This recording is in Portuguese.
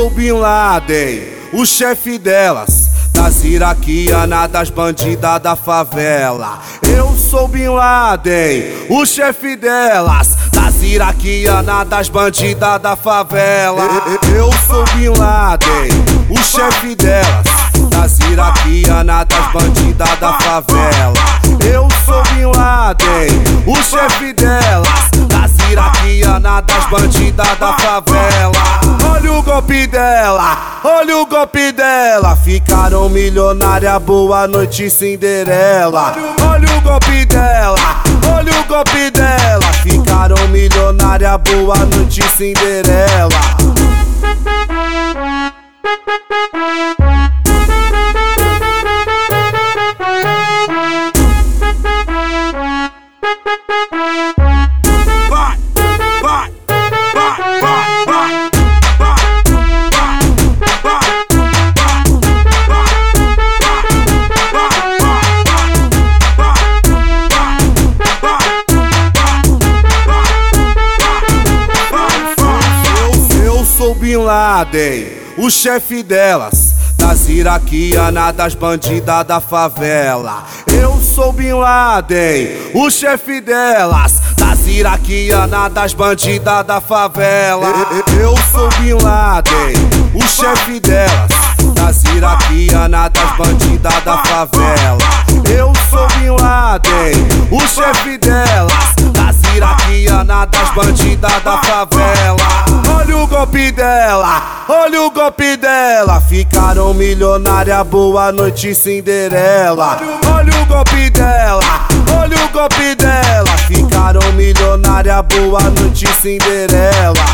sou Bin Laden, o chefe delas. Das iraquianas, das bandidas da favela. Eu sou Bin Laden, o chefe delas. Das iraquianas, das bandidas da favela. Eu sou Bin Laden, o chefe delas. Das iraquianas, das bandidas da favela. Eu sou Bin Laden, o chefe delas. Das iraquianas, das bandidas da favela. Olha o golpe dela, olha o golpe dela. Ficaram milionária, boa noite, Cinderela. Olha o golpe dela, olha o golpe dela. Ficaram milionária, boa noite, Cinderela. Bin Laden, o chefe delas. Das iraquianas, das bandidas da favela. Eu sou Bin Laden, o chefe delas. Das iraquianas, das bandidas da favela. Eu sou Bin Laden, o chefe delas. Das iraquianas, das bandidas da favela. Eu sou Bin Laden, o chefe delas. Das iraquianas, das bandidas da favela. Olha o golpe dela, olha o golpe dela. Ficaram milionária, boa noite, Cinderela. Olha o golpe dela, olha o golpe dela. Ficaram milionária, boa noite, Cinderela.